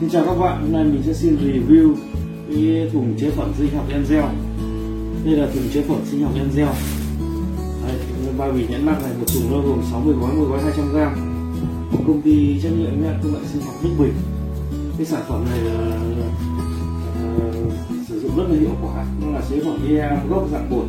Xin chào các bạn, hôm nay mình sẽ xin review cái thùng chế phẩm sinh học Enzel Đây là thùng chế phẩm sinh học Enzel Đây, bao bì nhãn mát này một thùng nó gồm 60 gói, mỗi gói 200 gram. Một công ty trách nhiệm nhận công nghệ sinh học Đức Bình. Cái sản phẩm này là, là, là sử dụng rất là hiệu quả nó là chế phẩm EM gốc dạng bột.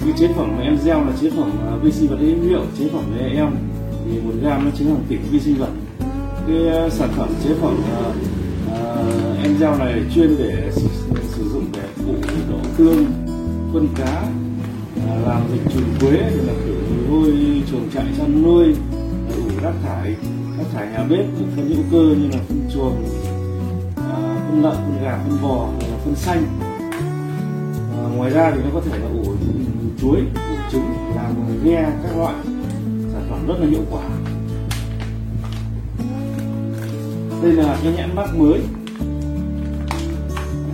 Như cái chế phẩm em gieo là chế phẩm à, vi sinh vật hữu hiệu chế phẩm em thì một gram nó chứa hàng tỷ vi sinh vật. Cái à, sản phẩm chế phẩm uh, uh, em gieo này chuyên để sử, sử dụng để phụ đổ tương phân cá uh, làm dịch trùng quế rồi là khử hôi chuồng trại chăn nuôi ủ rác thải rác thải nhà bếp phân hữu cơ như là phân chuồng uh, phân lợn phân gà phân bò phân xanh ngoài ra thì nó có thể là ủ chuối ủ trứng làm ghe các loại sản phẩm rất là hiệu quả. Đây là cái nhãn mác mới.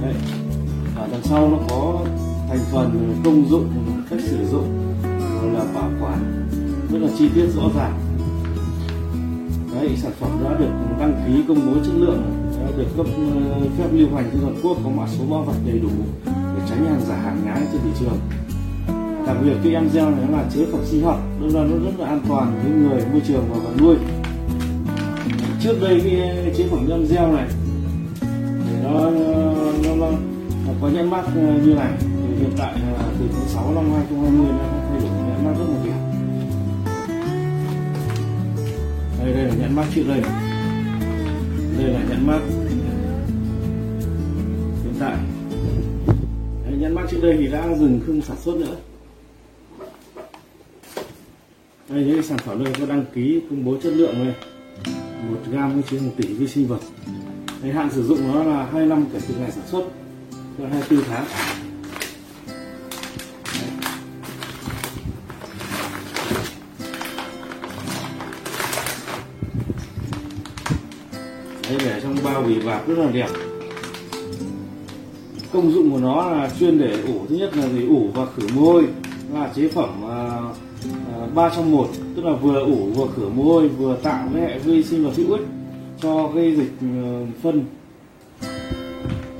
Đây. ở đằng sau nó có thành phần công dụng cách sử dụng rồi là bảo quản rất là chi tiết rõ ràng. Đấy, sản phẩm đã được đăng ký công bố chất lượng đã được cấp ờ, phép lưu hành trên toàn quốc có mã số bao vật đầy đủ tránh hàng giả hàng nhái trên thị trường. Đặc biệt cái em gel này là chế phẩm sinh học nên là nó rất là an toàn với người môi trường và vật nuôi. Trước đây cái chế phẩm em gel này thì nó nó, nó, nó có nhãn mát ờ, như này. Thì hiện tại là từ tháng 6 năm 2020 nó thay đổi nhãn mát rất là đẹp. Đây đây là nhãn mát trước đây. Đây là nhãn mát hiện tại. Trước đây thì đã dừng không sản xuất nữa. Đây, những sản phẩm đây có đăng ký, công bố chất lượng này một gam có chứa một tỷ vi sinh vật. Thời hạn sử dụng nó là 2 năm kể từ ngày sản xuất là 24 tháng. Đây để trong bao bì bạc rất là đẹp công dụng của nó là chuyên để ủ thứ nhất là gì ủ và khử môi. Là chế phẩm uh, ba trong một tức là vừa ủ vừa khử mồ hôi vừa tạo với hệ vi sinh vật hữu ích cho ờ, cái dịch uh, phân.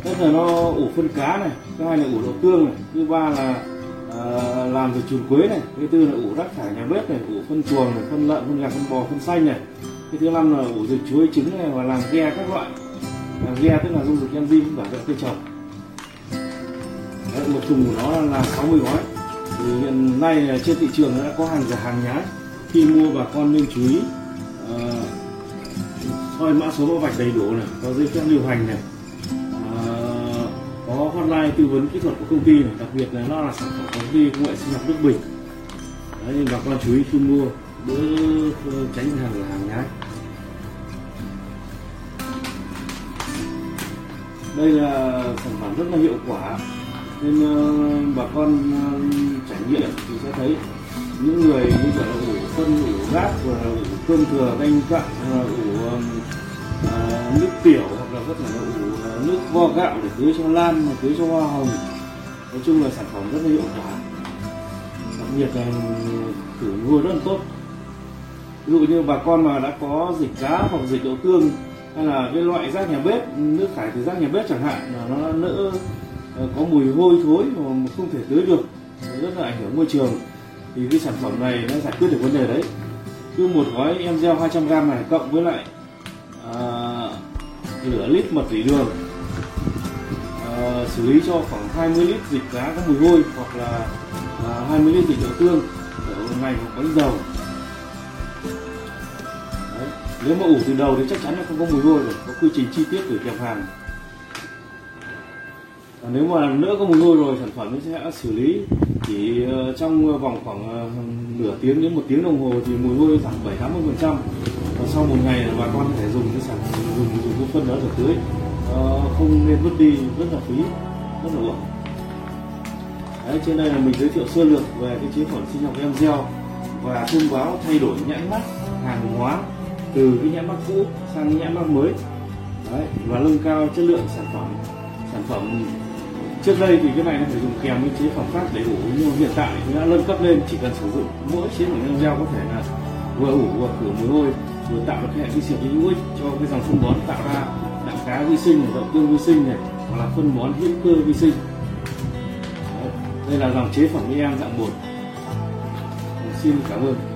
Nhất là nó ủ phân cá này thứ hai là ủ đậu tương này thứ ba là uh, làm dịch chuồn quế này thứ tư là ủ rác thải nhà bếp này ủ phân chuồng này phân lợn phân gà phân bò phân xanh này. Cái thứ năm là ủ dịch chuối trứng này và làm ghe các loại. Làm ghe tức là dung dịch enzyme bảo vệ cây trồng. Một thùng của nó là 60 gói. Thì hiện nay trên thị trường đã có hàng giả hàng nhái. Khi mua bà con nên chú ý uh, soi mã số mã vạch đầy đủ này có giấy phép lưu hành này à, có hotline tư vấn kỹ thuật của công ty này đặc biệt là nó là sản phẩm công ty công nghệ sinh học Đức Bình. Đấy, bà con chú ý khi mua đỡ ờ, tránh hàng giả hàng nhái. Đây là sản phẩm rất là hiệu quả nên uh, bà con uh, trải nghiệm thì sẽ thấy những người như kiểu là ủ phân ủ rác và ủ cơm thừa canh cặn ờ, ủ uh, nước tiểu hoặc là có thể là ủ uh, nước vo gạo để tưới cho lan tưới cho hoa hồng. Nói chung là sản phẩm rất là hiệu quả. Đặc biệt là khử nuôi rất là tốt. Ví dụ như bà con mà đã có dịch cá hoặc dịch đậu tương hay là cái loại rác nhà bếp nước thải từ rác nhà bếp chẳng hạn là nó nỡ Ờ, có mùi hôi thối mà không thể tưới được rất là ảnh hưởng môi trường. Thì cái sản phẩm này nó giải quyết được vấn đề đấy. Cứ một gói em gel 200 g này cộng với lại à, nửa lít mật tỉ đường. À, xử lý cho khoảng 20 lít dịch cá có mùi hôi hoặc là à, 20 lít dịch đậu tương ở ngày một bánh dầu. Đấy. nếu mà ủ từ đầu thì chắc chắn là không có mùi hôi rồi có quy trình chi tiết gửi kèm hàng nếu mà nữa có mùi hôi rồi sản phẩm sẽ xử lý. Chỉ ờ, trong ờ, vòng khoảng ờ, nửa tiếng đến một tiếng đồng hồ thì mùi hôi giảm 7 80 phần trăm. Và sau một ngày là bà con có thể dùng cái sản dùng dùng cái phân đó để tưới. Không nên vứt đi rất là phí rất là uổng. Đấy, trên đây là mình giới thiệu sơ lược về cái chế phẩm sinh học em gel và thông báo thay đổi nhãn mác hàng hóa từ cái nhãn mác cũ sang nhãn mác mới. Đấy, và nâng cao chất lượng sản phẩm sản phẩm trước đây thì cái này nó phải dùng kèm với chế phẩm khác để ủ nhưng hiện tại thì đã nâng cấp lên chỉ cần sử dụng mỗi chế phẩm nâng gel có thể là vừa ủ vừa khử mùi hôi vừa tạo được hệ vi sinh hữu ích cho cái dòng phân bón tạo ra đạm cá vi sinh này, đậu tương vi sinh này hoặc là phân bón hữu cơ vi sinh. Đây là dòng chế phẩm em dạng bột xin cảm ơn.